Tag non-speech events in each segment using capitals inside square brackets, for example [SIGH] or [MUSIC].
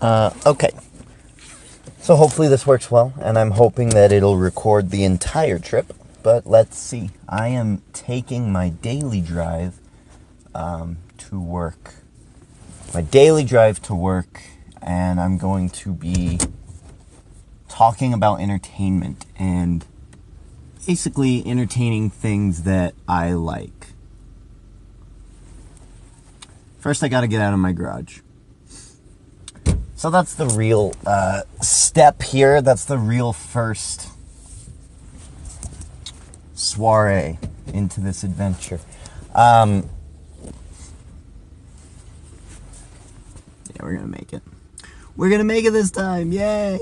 Uh, okay. So hopefully this works well, and I'm hoping that it'll record the entire trip. But let's see. I am taking my daily drive um, to work. My daily drive to work, and I'm going to be talking about entertainment and basically entertaining things that I like. First, I got to get out of my garage. So that's the real uh, step here. That's the real first soiree into this adventure. Um, yeah, we're gonna make it. We're gonna make it this time! Yay!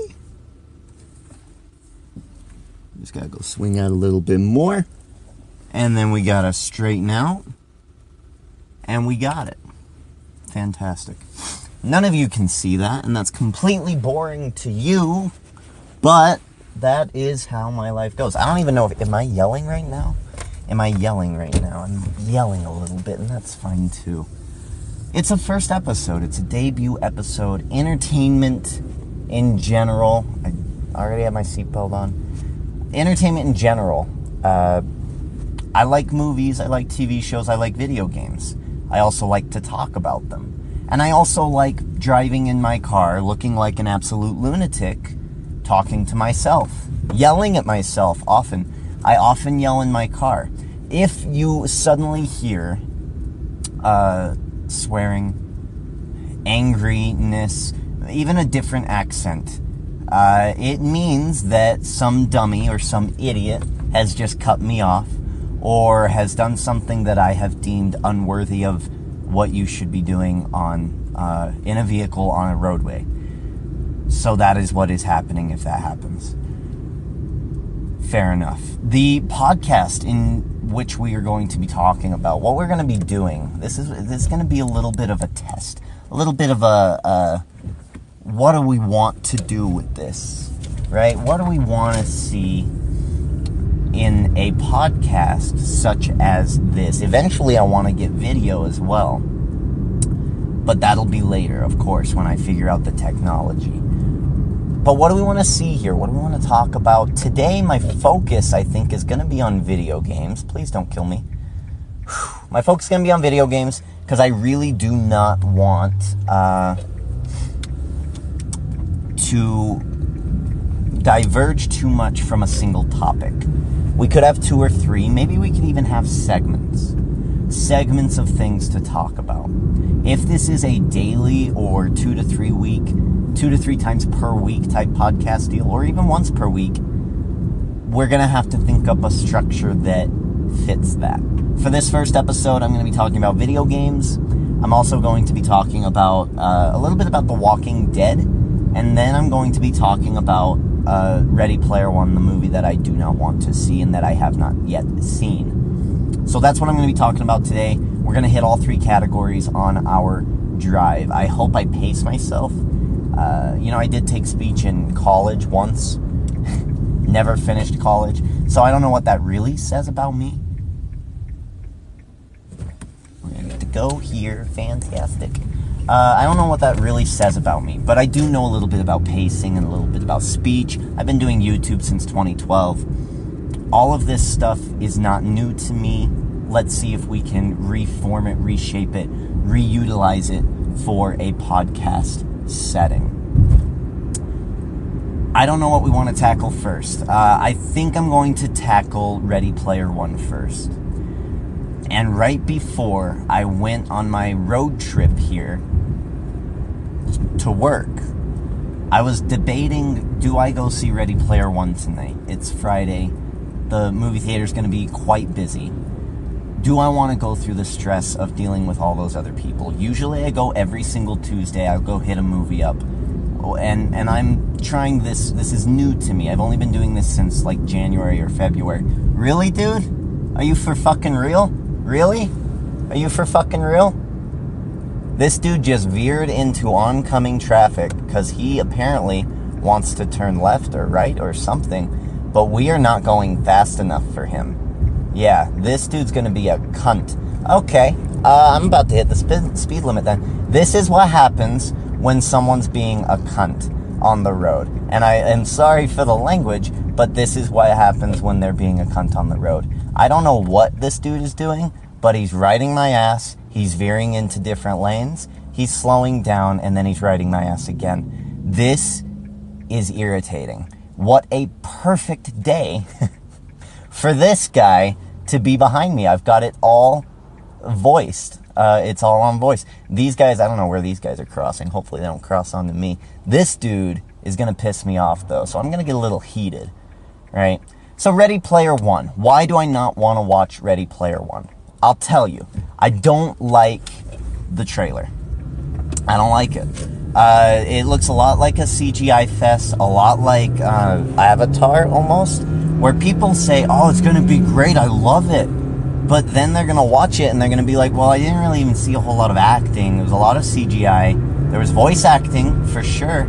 Just gotta go swing out a little bit more, and then we gotta straighten out, and we got it. Fantastic. None of you can see that, and that's completely boring to you, but that is how my life goes. I don't even know if, am I yelling right now? Am I yelling right now? I'm yelling a little bit, and that's fine too. It's a first episode, it's a debut episode. Entertainment in general. I already have my seatbelt on. Entertainment in general. Uh, I like movies, I like TV shows, I like video games. I also like to talk about them. And I also like driving in my car looking like an absolute lunatic, talking to myself, yelling at myself often. I often yell in my car. If you suddenly hear uh, swearing, angriness, even a different accent, uh, it means that some dummy or some idiot has just cut me off or has done something that I have deemed unworthy of what you should be doing on uh, in a vehicle on a roadway. So that is what is happening if that happens. Fair enough. The podcast in which we are going to be talking about what we're going to be doing. This is this is going to be a little bit of a test, a little bit of a, a what do we want to do with this, right? What do we want to see in a podcast such as this. Eventually, I want to get video as well. But that'll be later, of course, when I figure out the technology. But what do we want to see here? What do we want to talk about? Today, my focus, I think, is going to be on video games. Please don't kill me. My focus is going to be on video games because I really do not want uh, to diverge too much from a single topic. We could have two or three, maybe we could even have segments. Segments of things to talk about. If this is a daily or two to three week, two to three times per week type podcast deal, or even once per week, we're going to have to think up a structure that fits that. For this first episode, I'm going to be talking about video games. I'm also going to be talking about uh, a little bit about The Walking Dead, and then I'm going to be talking about uh, Ready Player One, the movie that I do not want to see and that I have not yet seen. So that's what I'm going to be talking about today. We're going to hit all three categories on our drive. I hope I pace myself. Uh, you know, I did take speech in college once, [LAUGHS] never finished college, so I don't know what that really says about me. We're going to go here. Fantastic. Uh, I don't know what that really says about me, but I do know a little bit about pacing and a little bit about speech. I've been doing YouTube since 2012. All of this stuff is not new to me. Let's see if we can reform it, reshape it, reutilize it for a podcast setting. I don't know what we want to tackle first. Uh, I think I'm going to tackle Ready Player One first. And right before I went on my road trip here to work, I was debating do I go see Ready Player One tonight? It's Friday. The movie theater's going to be quite busy. Do I want to go through the stress of dealing with all those other people? Usually I go every single Tuesday. I'll go hit a movie up. Oh, and and I'm trying this this is new to me. I've only been doing this since like January or February. Really, dude? Are you for fucking real? Really? Are you for fucking real? This dude just veered into oncoming traffic because he apparently wants to turn left or right or something, but we are not going fast enough for him. Yeah, this dude's gonna be a cunt. Okay, uh, I'm about to hit the speed, speed limit then. This is what happens when someone's being a cunt on the road. And I am sorry for the language, but this is what happens when they're being a cunt on the road. I don't know what this dude is doing, but he's riding my ass. He's veering into different lanes. He's slowing down and then he's riding my ass again. This is irritating. What a perfect day [LAUGHS] for this guy to be behind me. I've got it all voiced. Uh, it's all on voice. These guys, I don't know where these guys are crossing. Hopefully they don't cross onto me. This dude is going to piss me off though, so I'm going to get a little heated, right? So Ready Player One. Why do I not want to watch Ready Player One? I'll tell you. I don't like the trailer. I don't like it. Uh, it looks a lot like a CGI fest, a lot like uh, Avatar almost, where people say, "Oh, it's going to be great. I love it." But then they're going to watch it and they're going to be like, well, I didn't really even see a whole lot of acting. There was a lot of CGI. There was voice acting, for sure.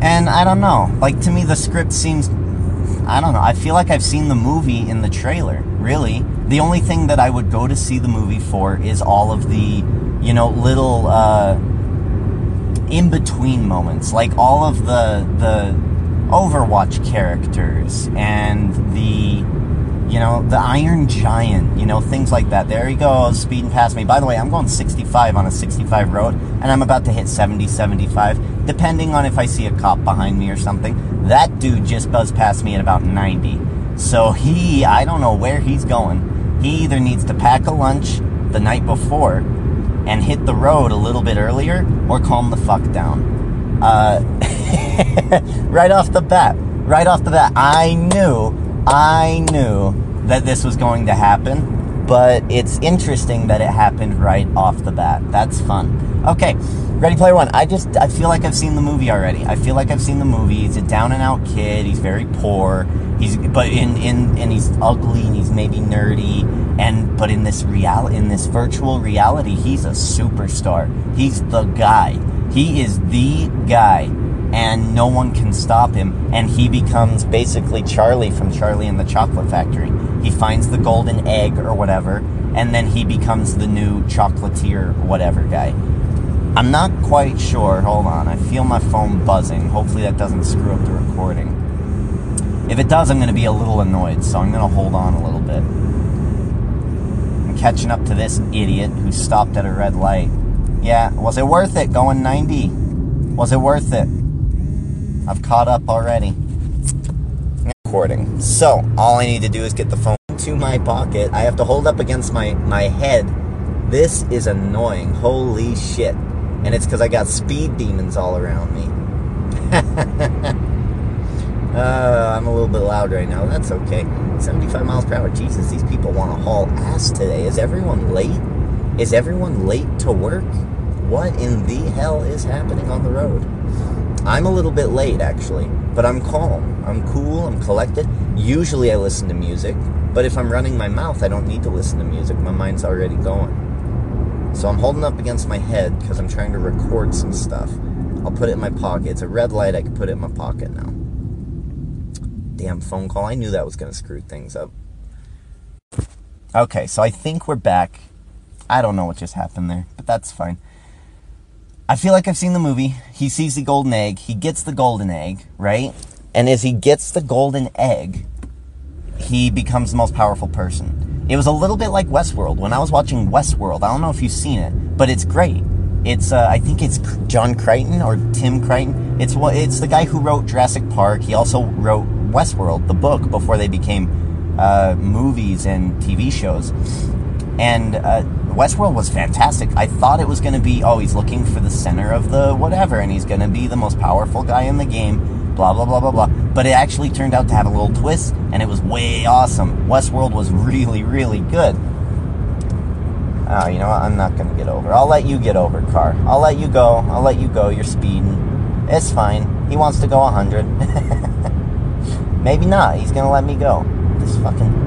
And I don't know. Like, to me, the script seems. I don't know. I feel like I've seen the movie in the trailer, really. The only thing that I would go to see the movie for is all of the, you know, little uh, in between moments. Like all of the, the Overwatch characters and the you know, the Iron Giant, you know, things like that. There he goes, speeding past me. By the way, I'm going 65 on a 65 road, and I'm about to hit 70, 75, depending on if I see a cop behind me or something. That dude just buzzed past me at about 90. So he, I don't know where he's going. He either needs to pack a lunch the night before and hit the road a little bit earlier or calm the fuck down. Uh, [LAUGHS] right off the bat, right off the bat, I knew I knew that this was going to happen, but it's interesting that it happened right off the bat. That's fun. Okay, Ready Player One. I just I feel like I've seen the movie already. I feel like I've seen the movie. He's a down and out kid. He's very poor. He's but in in and he's ugly and he's maybe nerdy and but in this real in this virtual reality, he's a superstar. He's the guy. He is the guy and no one can stop him. And he becomes basically Charlie from Charlie and the Chocolate Factory. He finds the golden egg or whatever, and then he becomes the new chocolatier, whatever guy. I'm not quite sure. Hold on. I feel my phone buzzing. Hopefully that doesn't screw up the recording. If it does, I'm going to be a little annoyed, so I'm going to hold on a little bit. I'm catching up to this idiot who stopped at a red light. Yeah, was it worth it going 90? Was it worth it? I've caught up already. Recording. So, all I need to do is get the phone to my pocket. I have to hold up against my, my head. This is annoying. Holy shit. And it's because I got speed demons all around me. uh, I'm a little bit loud right now. That's okay. 75 miles per hour. Jesus, these people want to haul ass today. Is everyone late? Is everyone late to work? What in the hell is happening on the road? I'm a little bit late actually, but I'm calm. I'm cool. I'm collected. Usually I listen to music, but if I'm running my mouth, I don't need to listen to music. My mind's already going. So I'm holding up against my head because I'm trying to record some stuff. I'll put it in my pocket. It's a red light. I can put it in my pocket now. Damn phone call. I knew that was going to screw things up. Okay, so I think we're back. I don't know what just happened there, but that's fine. I feel like I've seen the movie. He sees the golden egg. He gets the golden egg, right? And as he gets the golden egg, he becomes the most powerful person. It was a little bit like Westworld. When I was watching Westworld, I don't know if you've seen it, but it's great. It's uh, I think it's John Crichton or Tim Crichton. It's what it's the guy who wrote Jurassic Park. He also wrote Westworld, the book, before they became uh, movies and TV shows. And uh, Westworld was fantastic. I thought it was going to be, oh, he's looking for the center of the whatever, and he's going to be the most powerful guy in the game, blah, blah, blah, blah, blah. But it actually turned out to have a little twist, and it was way awesome. Westworld was really, really good. Oh, you know what? I'm not going to get over. I'll let you get over, car. I'll let you go. I'll let you go. You're speeding. It's fine. He wants to go 100. [LAUGHS] Maybe not. He's to let me go. This fucking.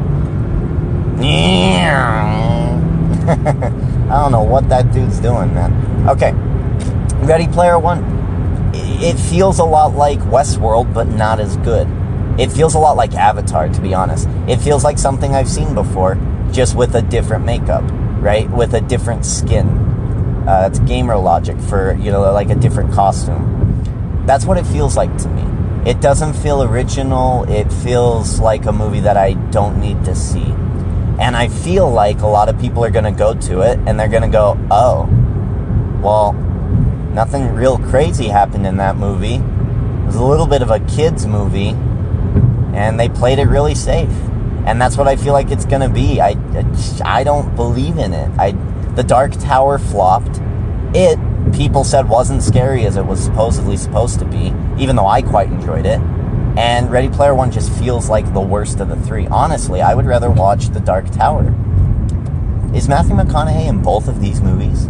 [LAUGHS] I don't know what that dude's doing, man. Okay. Ready Player One. It feels a lot like Westworld, but not as good. It feels a lot like Avatar, to be honest. It feels like something I've seen before, just with a different makeup, right? With a different skin. Uh, that's gamer logic for you know like a different costume. That's what it feels like to me. It doesn't feel original. It feels like a movie that I don't need to see. And I feel like a lot of people are going to go to it and they're going to go, oh, well, nothing real crazy happened in that movie. It was a little bit of a kid's movie, and they played it really safe. And that's what I feel like it's going to be. I, I don't believe in it. I, the Dark Tower flopped. It, people said, wasn't scary as it was supposedly supposed to be, even though I quite enjoyed it. And Ready Player One just feels like the worst of the three. Honestly, I would rather watch The Dark Tower. Is Matthew McConaughey in both of these movies?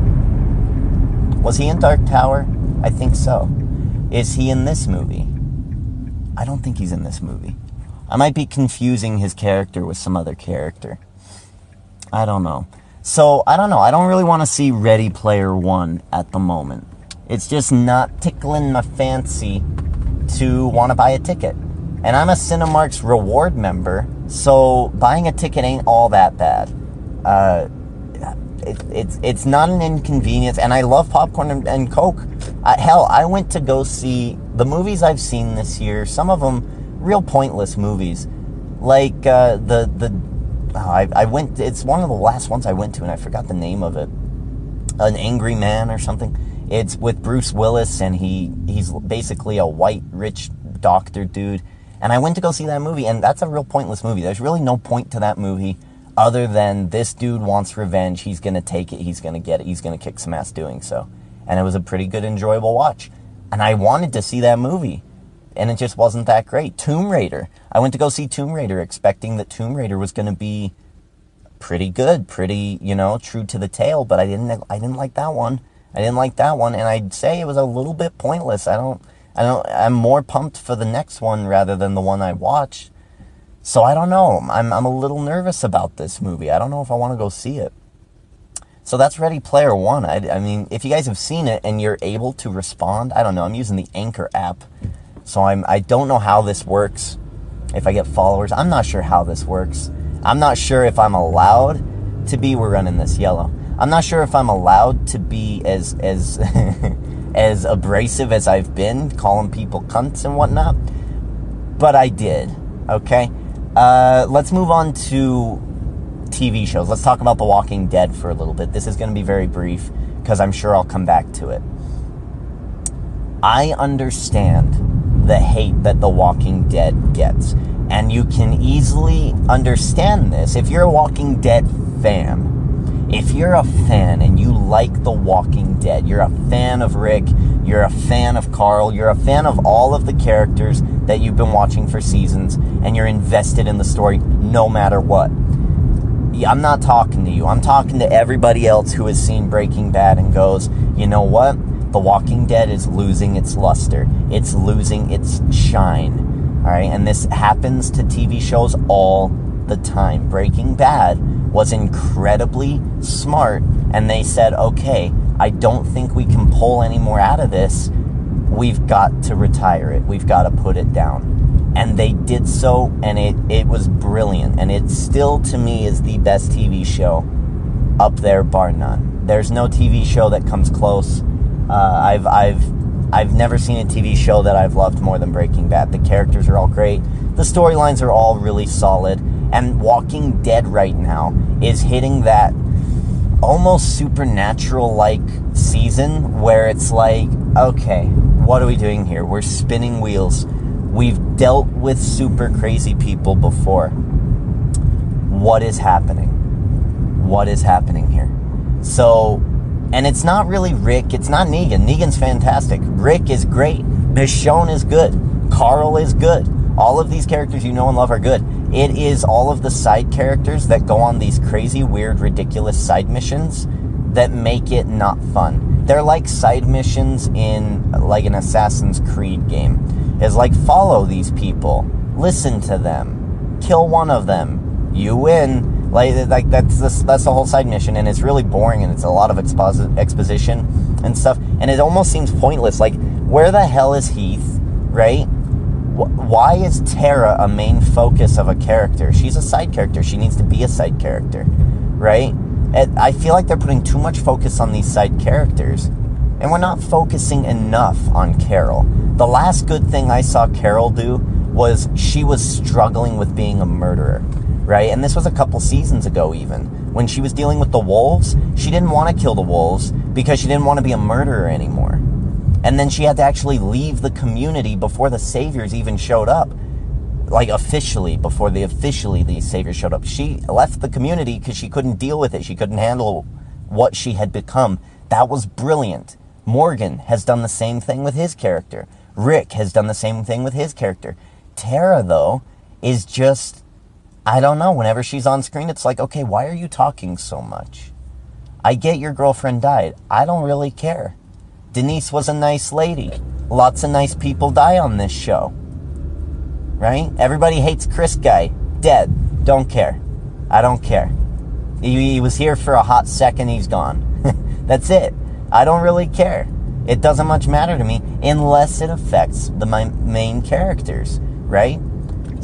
Was he in Dark Tower? I think so. Is he in this movie? I don't think he's in this movie. I might be confusing his character with some other character. I don't know. So, I don't know. I don't really want to see Ready Player One at the moment. It's just not tickling my fancy to want to buy a ticket. And I'm a Cinemark's reward member, so buying a ticket ain't all that bad. Uh, it, it's it's not an inconvenience, and I love popcorn and, and Coke. Uh, hell, I went to go see the movies I've seen this year. Some of them real pointless movies, like uh, the the. I, I went. It's one of the last ones I went to, and I forgot the name of it. An Angry Man or something. It's with Bruce Willis, and he he's basically a white rich doctor dude. And I went to go see that movie, and that's a real pointless movie. There's really no point to that movie other than this dude wants revenge. He's gonna take it. He's gonna get it. He's gonna kick some ass doing so. And it was a pretty good, enjoyable watch. And I wanted to see that movie, and it just wasn't that great. Tomb Raider. I went to go see Tomb Raider, expecting that Tomb Raider was gonna be pretty good, pretty you know true to the tale. But I didn't. I didn't like that one. I didn't like that one, and I'd say it was a little bit pointless. I don't, I don't, I'm more pumped for the next one rather than the one I watched. So I don't know. I'm, I'm a little nervous about this movie. I don't know if I want to go see it. So that's Ready Player One. I, I mean, if you guys have seen it and you're able to respond, I don't know. I'm using the Anchor app, so I'm. I don't know how this works. If I get followers, I'm not sure how this works. I'm not sure if I'm allowed to be. We're running this yellow. I'm not sure if I'm allowed to be as as [LAUGHS] as abrasive as I've been, calling people cunts and whatnot. But I did. Okay. Uh, let's move on to TV shows. Let's talk about The Walking Dead for a little bit. This is going to be very brief because I'm sure I'll come back to it. I understand the hate that The Walking Dead gets. And you can easily understand this if you're a Walking Dead fan if you're a fan and you like The Walking Dead, you're a fan of Rick, you're a fan of Carl, you're a fan of all of the characters that you've been watching for seasons, and you're invested in the story no matter what. I'm not talking to you. I'm talking to everybody else who has seen Breaking Bad and goes, you know what? The Walking Dead is losing its luster. It's losing its shine. All right. And this happens to TV shows all the time. Breaking Bad was incredibly smart, and they said, okay, I don't think we can pull any more out of this. We've got to retire it. We've got to put it down. And they did so, and it, it was brilliant. And it still, to me, is the best TV show up there, bar none. There's no TV show that comes close. Uh, I've, I've, I've never seen a TV show that I've loved more than Breaking Bad. The characters are all great. The storylines are all really solid and Walking Dead right now is hitting that almost supernatural like season where it's like, okay, what are we doing here? We're spinning wheels. We've dealt with super crazy people before. What is happening? What is happening here? So, and it's not really Rick, it's not Negan. Negan's fantastic. Rick is great. Michonne is good. Carl is good. All of these characters you know and love are good. It is all of the side characters that go on these crazy, weird, ridiculous side missions that make it not fun. They're like side missions in like an Assassin's Creed game. It's like follow these people, listen to them, kill one of them, you win. Like, like that's the, that's the whole side mission, and it's really boring, and it's a lot of exposi- exposition and stuff, and it almost seems pointless. Like, where the hell is Heath? Right? why is Tara a main focus of a character? She's a side character. She needs to be a side character, right? I feel like they're putting too much focus on these side characters, and we're not focusing enough on Carol. The last good thing I saw Carol do was she was struggling with being a murderer, right? And this was a couple seasons ago, even. When she was dealing with the wolves, she didn't want to kill the wolves because she didn't want to be a murderer anymore. And then she had to actually leave the community before the saviors even showed up. Like officially, before the officially the saviors showed up. She left the community because she couldn't deal with it. She couldn't handle what she had become. That was brilliant. Morgan has done the same thing with his character. Rick has done the same thing with his character. Tara, though, is just, I don't know, whenever she's on screen, it's like, okay, why are you talking so much? I get your girlfriend died. I don't really care. Denise was a nice lady. Lots of nice people die on this show. Right? Everybody hates Chris guy. Dead. Don't care. I don't care. He, he was here for a hot second, he's gone. [LAUGHS] That's it. I don't really care. It doesn't much matter to me unless it affects the main characters right?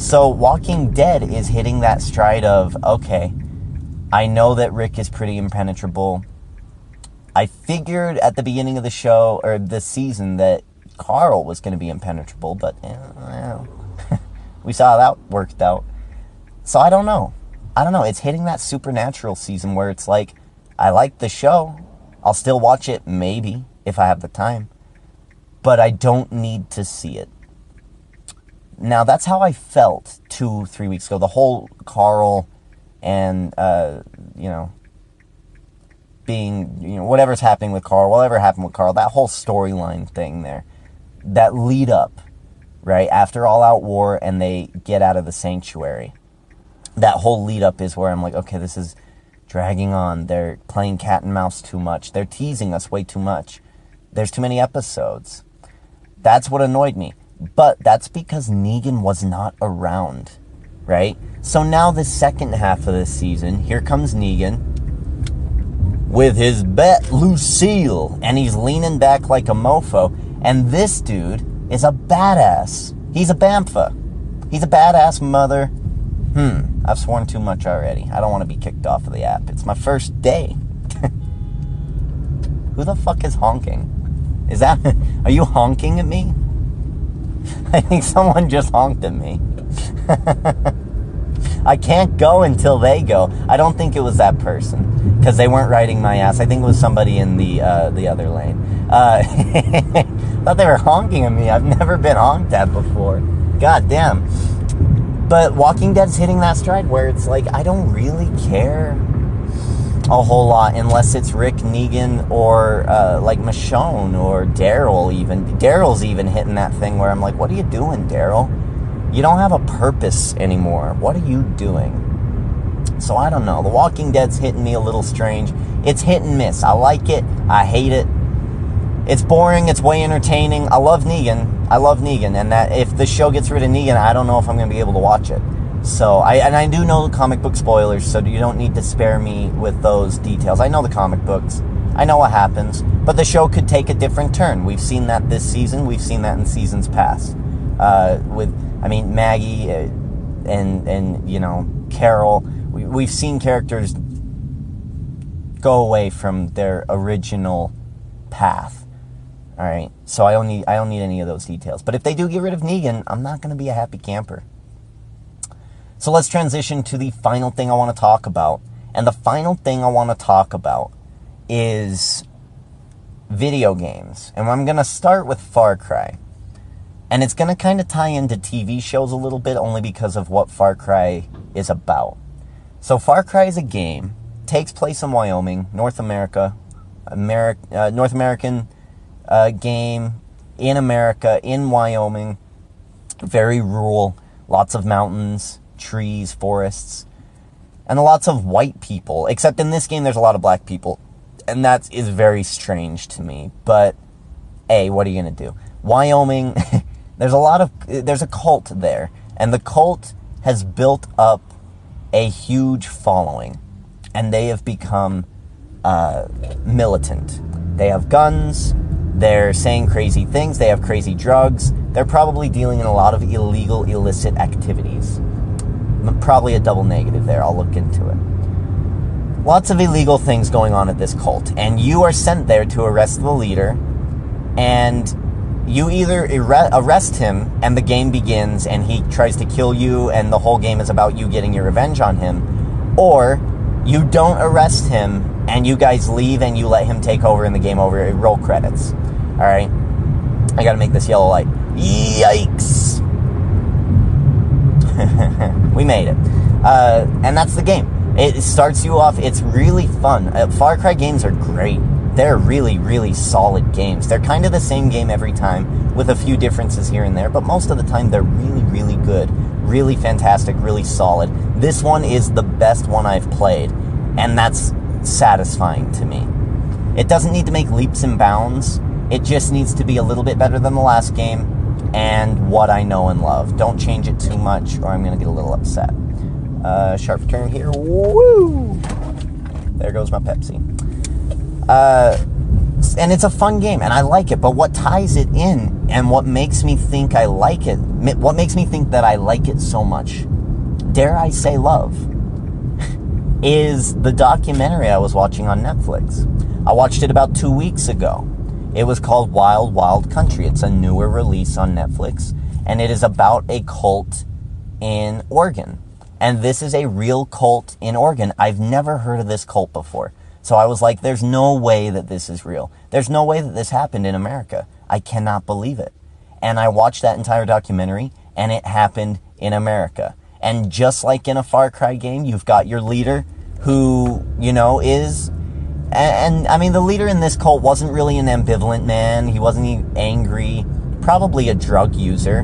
So Walking Dead is hitting that stride of, okay, I know that Rick is pretty impenetrable. I figured at the beginning of the show or the season that Carl was going to be impenetrable, but eh, [LAUGHS] we saw how that worked out. So I don't know. I don't know. It's hitting that supernatural season where it's like, I like the show. I'll still watch it, maybe, if I have the time. But I don't need to see it. Now that's how I felt two, three weeks ago. The whole Carl and uh, you know being you know whatever's happening with Carl, whatever happened with Carl, that whole storyline thing there, that lead up, right after All Out War, and they get out of the sanctuary. That whole lead up is where I'm like, okay, this is dragging on. They're playing cat and mouse too much. They're teasing us way too much. There's too many episodes. That's what annoyed me. But that's because Negan was not around, right? So now the second half of the season, here comes Negan with his bet Lucille, and he's leaning back like a mofo. And this dude is a badass. He's a Bamfa. He's a badass mother. Hmm, I've sworn too much already. I don't want to be kicked off of the app. It's my first day. [LAUGHS] Who the fuck is honking? Is that. [LAUGHS] Are you honking at me? [LAUGHS] I think someone just honked at me. [LAUGHS] I can't go until they go. I don't think it was that person because they weren't riding my ass. I think it was somebody in the uh, the other lane. Uh, [LAUGHS] thought they were honking at me. I've never been honked at before. God damn. But Walking Dead's hitting that stride where it's like I don't really care a whole lot unless it's Rick Negan or uh, like Michonne or Daryl. Even Daryl's even hitting that thing where I'm like, "What are you doing, Daryl? You don't have a purpose anymore. What are you doing?" So I don't know. The Walking Dead's hitting me a little strange. It's hit and miss. I like it. I hate it. It's boring. It's way entertaining. I love Negan. I love Negan, and that if the show gets rid of Negan, I don't know if I'm going to be able to watch it. So I and I do know the comic book spoilers, so you don't need to spare me with those details. I know the comic books. I know what happens, but the show could take a different turn. We've seen that this season. We've seen that in seasons past. Uh, with I mean Maggie uh, and and you know Carol. We, we've seen characters go away from their original path. All right, so I don't need I don't need any of those details. But if they do get rid of Negan, I'm not going to be a happy camper. So let's transition to the final thing I want to talk about. And the final thing I want to talk about is video games. And I'm going to start with Far Cry. And it's going to kind of tie into TV shows a little bit only because of what Far Cry is about. So Far Cry is a game, takes place in Wyoming, North America, Ameri- uh, North American uh, game in America, in Wyoming, very rural, lots of mountains, trees, forests, and lots of white people. Except in this game, there's a lot of black people, and that is very strange to me. But a, what are you gonna do? Wyoming, [LAUGHS] there's a lot of there's a cult there, and the cult has built up a huge following, and they have become uh, militant. They have guns. They're saying crazy things. They have crazy drugs. They're probably dealing in a lot of illegal, illicit activities probably a double negative there. I'll look into it. lots of illegal things going on at this cult, and you are sent there to arrest the leader, and you either arrest him and the game begins and he tries to kill you and the whole game is about you getting your revenge on him or you don't arrest him and you guys leave and you let him take over in the game over. Roll credits. All right? I gotta make this yellow light. Yikes [LAUGHS] we made it uh, and that's the game it starts you off it's really fun uh, far cry games are great they're really, really solid games. They're kind of the same game every time, with a few differences here and there, but most of the time they're really, really good. Really fantastic, really solid. This one is the best one I've played, and that's satisfying to me. It doesn't need to make leaps and bounds, it just needs to be a little bit better than the last game and what I know and love. Don't change it too much, or I'm going to get a little upset. Uh, sharp turn here. Woo! There goes my Pepsi. Uh, and it's a fun game and I like it. But what ties it in and what makes me think I like it, what makes me think that I like it so much, dare I say love, [LAUGHS] is the documentary I was watching on Netflix. I watched it about two weeks ago. It was called Wild Wild Country. It's a newer release on Netflix and it is about a cult in Oregon. And this is a real cult in Oregon. I've never heard of this cult before. So I was like, there's no way that this is real. There's no way that this happened in America. I cannot believe it. And I watched that entire documentary, and it happened in America. And just like in a Far Cry game, you've got your leader who, you know, is. And, and I mean, the leader in this cult wasn't really an ambivalent man. He wasn't angry, probably a drug user.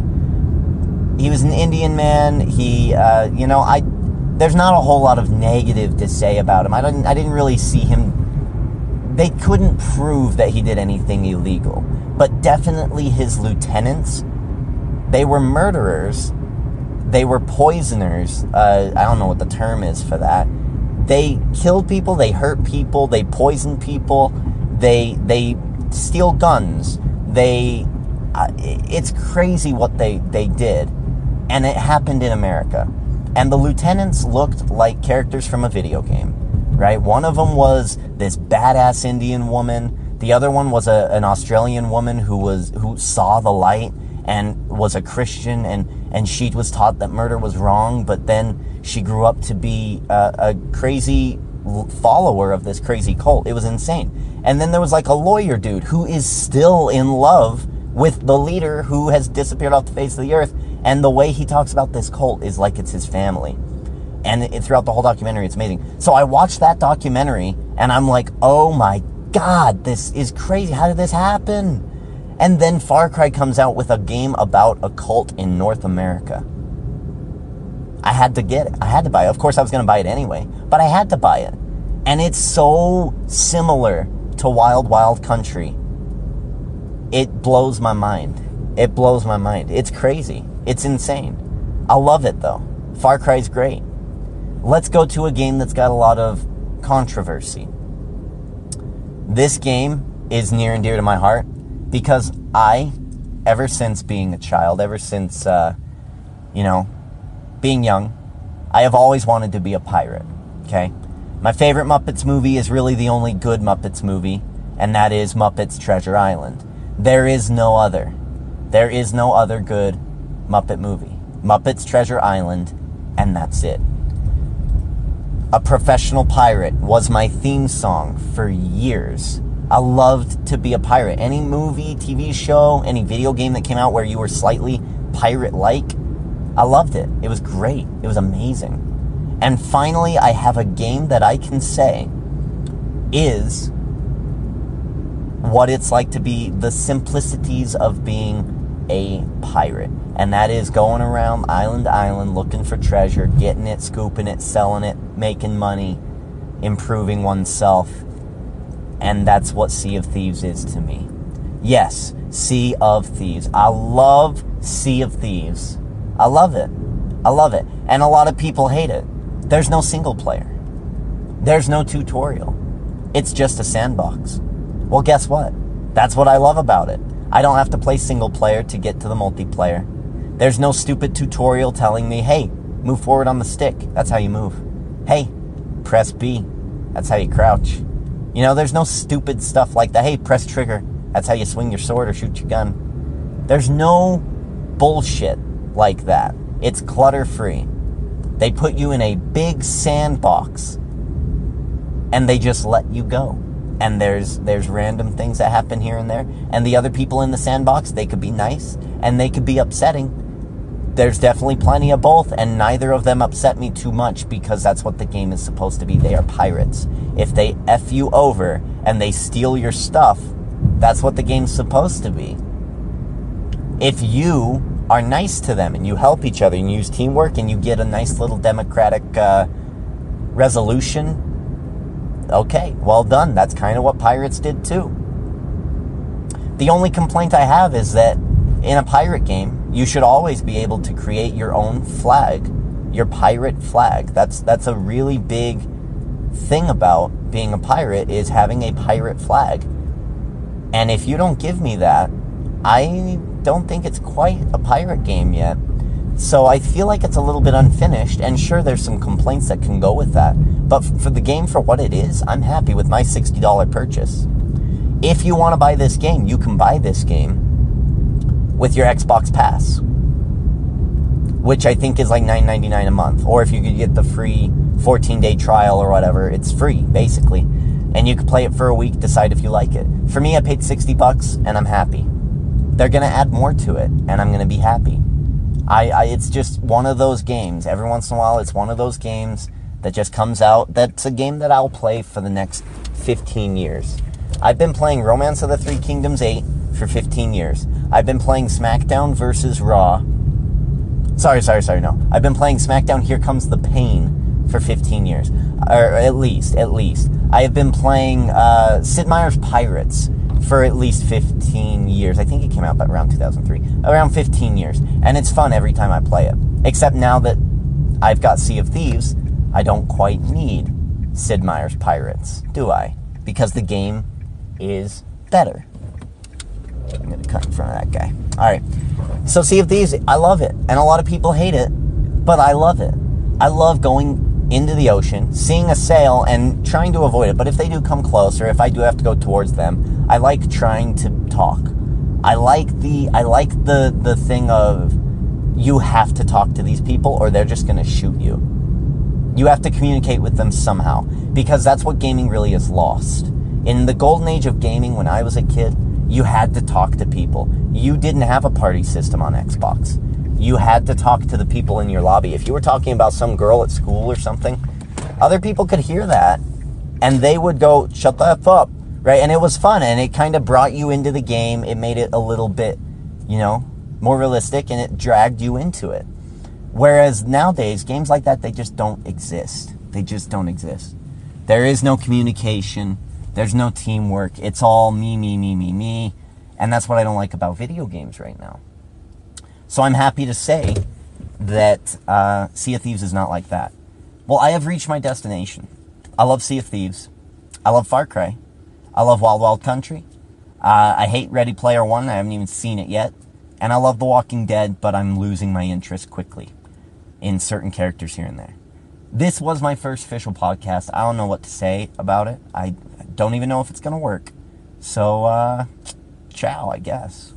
He was an Indian man. He, uh, you know, I there's not a whole lot of negative to say about him. I didn't I didn't really see him they couldn't prove that he did anything illegal. But definitely his lieutenants they were murderers. They were poisoners. Uh, I don't know what the term is for that. They kill people, they hurt people, they poison people, they they steal guns. They uh, it's crazy what they they did. And it happened in America. And the lieutenants looked like characters from a video game, right? One of them was this badass Indian woman. The other one was a, an Australian woman who was who saw the light and was a Christian, and and she was taught that murder was wrong. But then she grew up to be a, a crazy follower of this crazy cult. It was insane. And then there was like a lawyer dude who is still in love with the leader who has disappeared off the face of the earth and the way he talks about this cult is like it's his family. And it, throughout the whole documentary, it's amazing. So I watched that documentary and I'm like, oh my God, this is crazy. How did this happen? And then Far Cry comes out with a game about a cult in North America. I had to get it. I had to buy it. Of course, I was going to buy it anyway, but I had to buy it. And it's so similar to Wild Wild Country. It blows my mind. It blows my mind. It's crazy. It's insane. I love it though. Far Cry's great. Let's go to a game that's got a lot of controversy. This game is near and dear to my heart because I, ever since being a child, ever since, uh, you know, being young, I have always wanted to be a pirate. Okay? My favorite Muppets movie is really the only good Muppets movie, and that is Muppets Treasure Island. There is no other. There is no other good Muppet movie. Muppets Treasure Island, and that's it. A Professional Pirate was my theme song for years. I loved to be a pirate. Any movie, TV show, any video game that came out where you were slightly pirate like, I loved it. It was great. It was amazing. And finally, I have a game that I can say is what it's like to be the simplicities of being a pirate. And that is going around island to island looking for treasure, getting it, scooping it, selling it, making money, improving oneself. And that's what Sea of Thieves is to me. Yes, Sea of Thieves. I love Sea of Thieves. I love it. I love it. And a lot of people hate it. There's no single player. There's no tutorial. It's just a sandbox. Well, guess what? That's what I love about it. I don't have to play single player to get to the multiplayer. There's no stupid tutorial telling me, hey, move forward on the stick. That's how you move. Hey, press B. That's how you crouch. You know, there's no stupid stuff like that. Hey, press trigger. That's how you swing your sword or shoot your gun. There's no bullshit like that. It's clutter free. They put you in a big sandbox and they just let you go. And there's there's random things that happen here and there. And the other people in the sandbox, they could be nice and they could be upsetting. There's definitely plenty of both, and neither of them upset me too much because that's what the game is supposed to be. They are pirates. If they F you over and they steal your stuff, that's what the game's supposed to be. If you are nice to them and you help each other and use teamwork and you get a nice little democratic uh, resolution, okay, well done. That's kind of what pirates did too. The only complaint I have is that in a pirate game, you should always be able to create your own flag, your pirate flag. That's that's a really big thing about being a pirate is having a pirate flag. And if you don't give me that, I don't think it's quite a pirate game yet. So I feel like it's a little bit unfinished, and sure, there's some complaints that can go with that. But for the game for what it is, I'm happy with my $60 purchase. If you want to buy this game, you can buy this game with your Xbox Pass, which I think is like $9.99 a month. Or if you could get the free 14 day trial or whatever, it's free basically. And you could play it for a week, decide if you like it. For me, I paid 60 bucks and I'm happy. They're to add more to it and I'm to be happy. I, I, it's just one of those games. Every once in a while, it's one of those games that just comes out. That's a game that I'll play for the next 15 years. I've been playing Romance of the Three Kingdoms 8 for 15 years. I've been playing SmackDown versus Raw. Sorry, sorry, sorry, no. I've been playing SmackDown Here Comes the Pain for 15 years. Or at least, at least. I have been playing uh, Sid Meier's Pirates for at least 15 years. I think it came out around 2003. Around 15 years. And it's fun every time I play it. Except now that I've got Sea of Thieves, I don't quite need Sid Meier's Pirates, do I? Because the game is better. I'm going to cut in front of that guy. All right. So Sea of Thieves, I love it. And a lot of people hate it, but I love it. I love going into the ocean, seeing a sail, and trying to avoid it. But if they do come close, or if I do have to go towards them, I like trying to talk. I like the I like the the thing of you have to talk to these people, or they're just going to shoot you. You have to communicate with them somehow because that's what gaming really is lost. In the golden age of gaming, when I was a kid, you had to talk to people. You didn't have a party system on Xbox. You had to talk to the people in your lobby. If you were talking about some girl at school or something, other people could hear that and they would go, shut the F up, right? And it was fun and it kind of brought you into the game. It made it a little bit, you know, more realistic and it dragged you into it. Whereas nowadays, games like that, they just don't exist. They just don't exist. There is no communication. There's no teamwork. It's all me, me, me, me, me. And that's what I don't like about video games right now. So I'm happy to say that uh, Sea of Thieves is not like that. Well, I have reached my destination. I love Sea of Thieves. I love Far Cry. I love Wild Wild Country. Uh, I hate Ready Player One. I haven't even seen it yet. And I love The Walking Dead, but I'm losing my interest quickly in certain characters here and there. This was my first official podcast. I don't know what to say about it. I don't even know if it's going to work. So, uh, ciao, I guess.